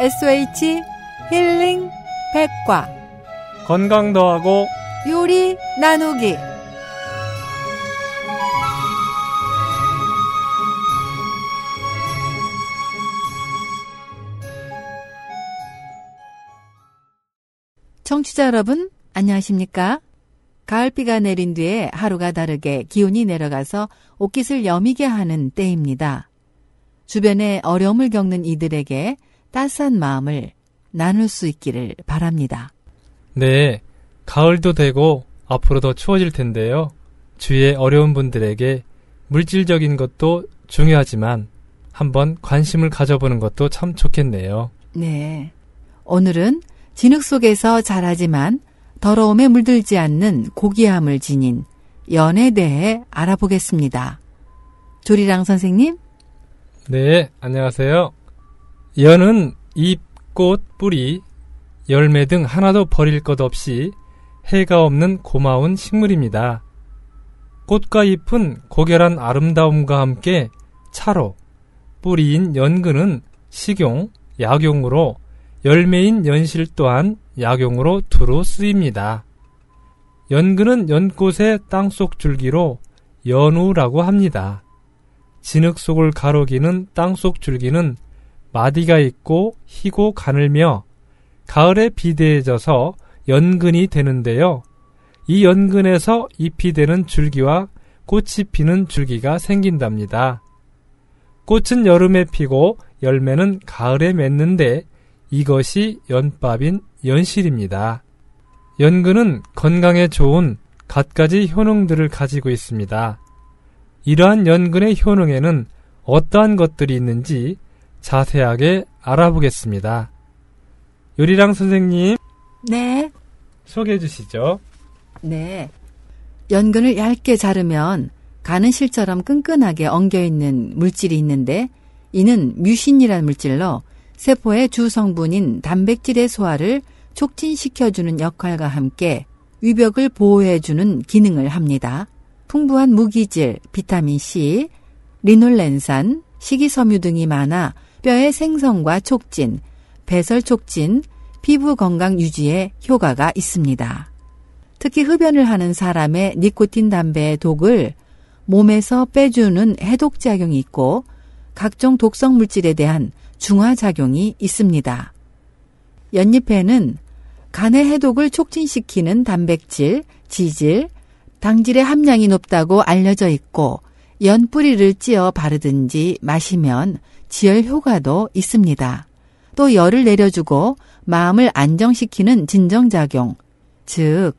SH 힐링 백과 건강 더하고 요리 나누기 청취자 여러분 안녕하십니까? 가을비가 내린 뒤에 하루가 다르게 기온이 내려가서 옷깃을 여미게 하는 때입니다. 주변에 어려움을 겪는 이들에게 따스한 마음을 나눌 수 있기를 바랍니다. 네, 가을도 되고 앞으로 더 추워질 텐데요. 주위에 어려운 분들에게 물질적인 것도 중요하지만 한번 관심을 가져보는 것도 참 좋겠네요. 네. 오늘은 진흙 속에서 자라지만 더러움에 물들지 않는 고귀함을 지닌 연에 대해 알아보겠습니다. 조리랑 선생님? 네, 안녕하세요. 연은 잎, 꽃, 뿌리, 열매 등 하나도 버릴 것 없이 해가 없는 고마운 식물입니다. 꽃과 잎은 고결한 아름다움과 함께 차로, 뿌리인 연근은 식용, 약용으로 열매인 연실 또한 약용으로 두루 쓰입니다. 연근은 연꽃의 땅속 줄기로 연우라고 합니다. 진흙 속을 가로기는 땅속 줄기는 마디가 있고 희고 가늘며 가을에 비대해져서 연근이 되는데요. 이 연근에서 잎이 되는 줄기와 꽃이 피는 줄기가 생긴답니다. 꽃은 여름에 피고 열매는 가을에 맺는데 이것이 연밥인 연실입니다. 연근은 건강에 좋은 갖가지 효능들을 가지고 있습니다. 이러한 연근의 효능에는 어떠한 것들이 있는지 자세하게 알아보겠습니다. 요리랑 선생님, 네. 소개해 주시죠. 네. 연근을 얇게 자르면 가는 실처럼 끈끈하게 엉겨 있는 물질이 있는데 이는 뮤신이라는 물질로 세포의 주 성분인 단백질의 소화를 촉진시켜주는 역할과 함께 위벽을 보호해주는 기능을 합니다. 풍부한 무기질, 비타민 C, 리놀렌산, 식이섬유 등이 많아 뼈의 생성과 촉진, 배설 촉진, 피부 건강 유지에 효과가 있습니다. 특히 흡연을 하는 사람의 니코틴 담배의 독을 몸에서 빼주는 해독작용이 있고 각종 독성 물질에 대한 중화작용이 있습니다. 연잎에는 간의 해독을 촉진시키는 단백질, 지질, 당질의 함량이 높다고 알려져 있고 연뿌리를 찧어 바르든지 마시면 지혈 효과도 있습니다. 또 열을 내려주고 마음을 안정시키는 진정작용, 즉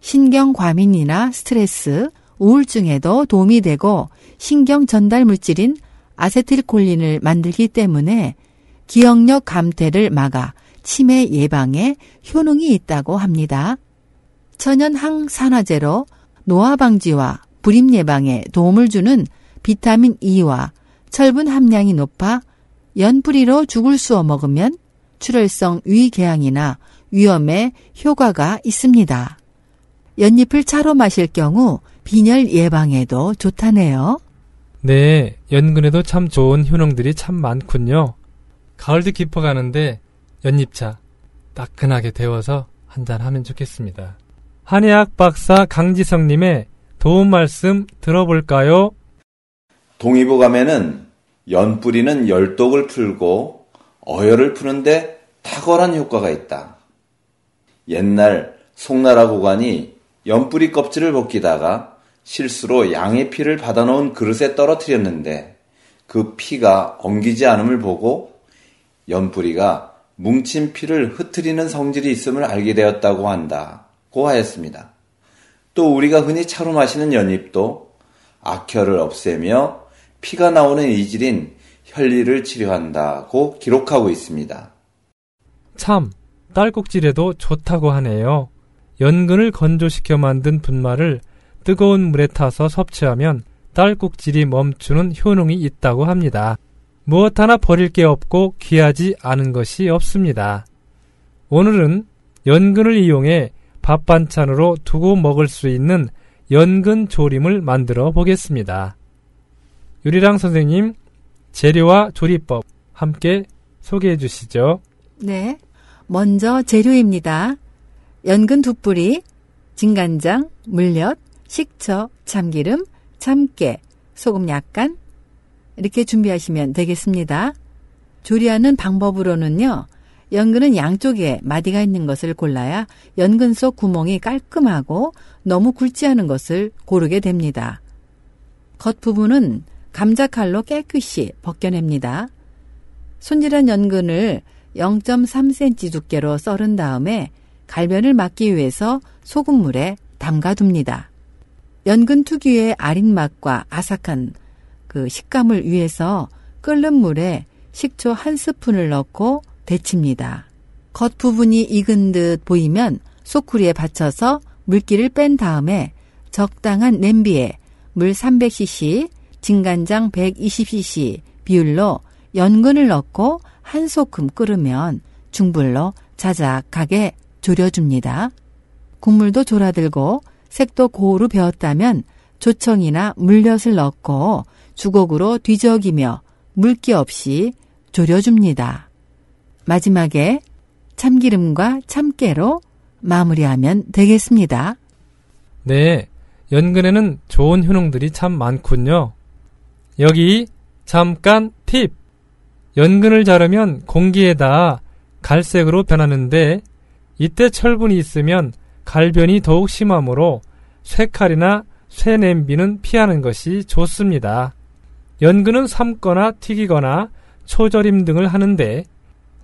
신경 과민이나 스트레스, 우울증에도 도움이 되고 신경 전달 물질인 아세틸콜린을 만들기 때문에 기억력 감퇴를 막아 치매 예방에 효능이 있다고 합니다. 천연 항산화제로 노화 방지와 불임 예방에 도움을 주는 비타민 E와 철분 함량이 높아 연뿌리로 죽을 쑤어 먹으면 출혈성 위궤양이나 위염에 효과가 있습니다. 연잎을 차로 마실 경우 빈혈 예방에도 좋다네요. 네, 연근에도 참 좋은 효능들이 참 많군요. 가을도 깊어가는데 연잎차 따끈하게 데워서 한잔 하면 좋겠습니다. 한의학 박사 강지성님의 도움 말씀 들어볼까요? 동의보 감에는 연뿌리는 열독을 풀고 어혈을 푸는데 탁월한 효과가 있다. 옛날 송나라 고관이 연뿌리 껍질을 벗기다가 실수로 양의 피를 받아놓은 그릇에 떨어뜨렸는데 그 피가 엉기지 않음을 보고 연뿌리가 뭉친 피를 흩트리는 성질이 있음을 알게 되었다고 한다고 하였습니다. 또 우리가 흔히 차로 마시는 연잎도 악혈을 없애며 피가 나오는 이질인 혈리를 치료한다고 기록하고 있습니다. 참, 딸꾹질에도 좋다고 하네요. 연근을 건조시켜 만든 분말을 뜨거운 물에 타서 섭취하면 딸꾹질이 멈추는 효능이 있다고 합니다. 무엇 하나 버릴 게 없고 귀하지 않은 것이 없습니다. 오늘은 연근을 이용해 밥 반찬으로 두고 먹을 수 있는 연근 조림을 만들어 보겠습니다. 유리랑 선생님, 재료와 조리법 함께 소개해 주시죠. 네. 먼저 재료입니다. 연근 두 뿌리, 진간장, 물엿, 식초, 참기름, 참깨, 소금 약간 이렇게 준비하시면 되겠습니다. 조리하는 방법으로는요. 연근은 양쪽에 마디가 있는 것을 골라야 연근 속 구멍이 깔끔하고 너무 굵지 않은 것을 고르게 됩니다. 겉부분은 감자칼로 깨끗이 벗겨냅니다. 손질한 연근을 0.3cm 두께로 썰은 다음에 갈변을 막기 위해서 소금물에 담가둡니다. 연근 특유의 아린 맛과 아삭한 그 식감을 위해서 끓는 물에 식초 한 스푼을 넣고 데칩니다. 겉부분이 익은 듯 보이면 소쿠리에 받쳐서 물기를 뺀 다음에 적당한 냄비에 물 300cc, 진간장 120cc 비율로 연근을 넣고 한 소끔 끓으면 중불로 자작하게 졸여줍니다. 국물도 졸아들고 색도 고루 배었다면 조청이나 물엿을 넣고 주걱으로 뒤적이며 물기 없이 졸여줍니다. 마지막에 참기름과 참깨로 마무리하면 되겠습니다. 네, 연근에는 좋은 효능들이 참 많군요. 여기 잠깐 팁! 연근을 자르면 공기에다 갈색으로 변하는데 이때 철분이 있으면 갈변이 더욱 심하므로 쇠칼이나 쇠냄비는 피하는 것이 좋습니다. 연근은 삶거나 튀기거나 초절임 등을 하는데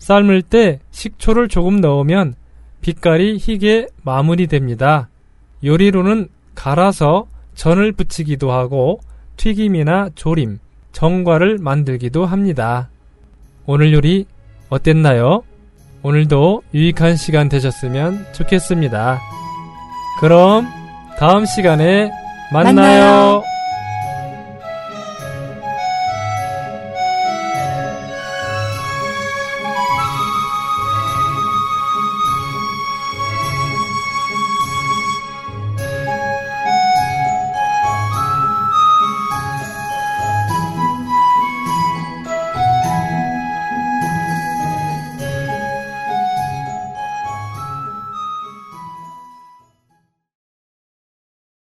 삶을 때 식초를 조금 넣으면 빛깔이 희게 마무리됩니다. 요리로는 갈아서 전을 부치기도 하고 튀김이나 조림, 정과를 만들기도 합니다. 오늘 요리 어땠나요? 오늘도 유익한 시간 되셨으면 좋겠습니다. 그럼 다음 시간에 만나요. 만나요.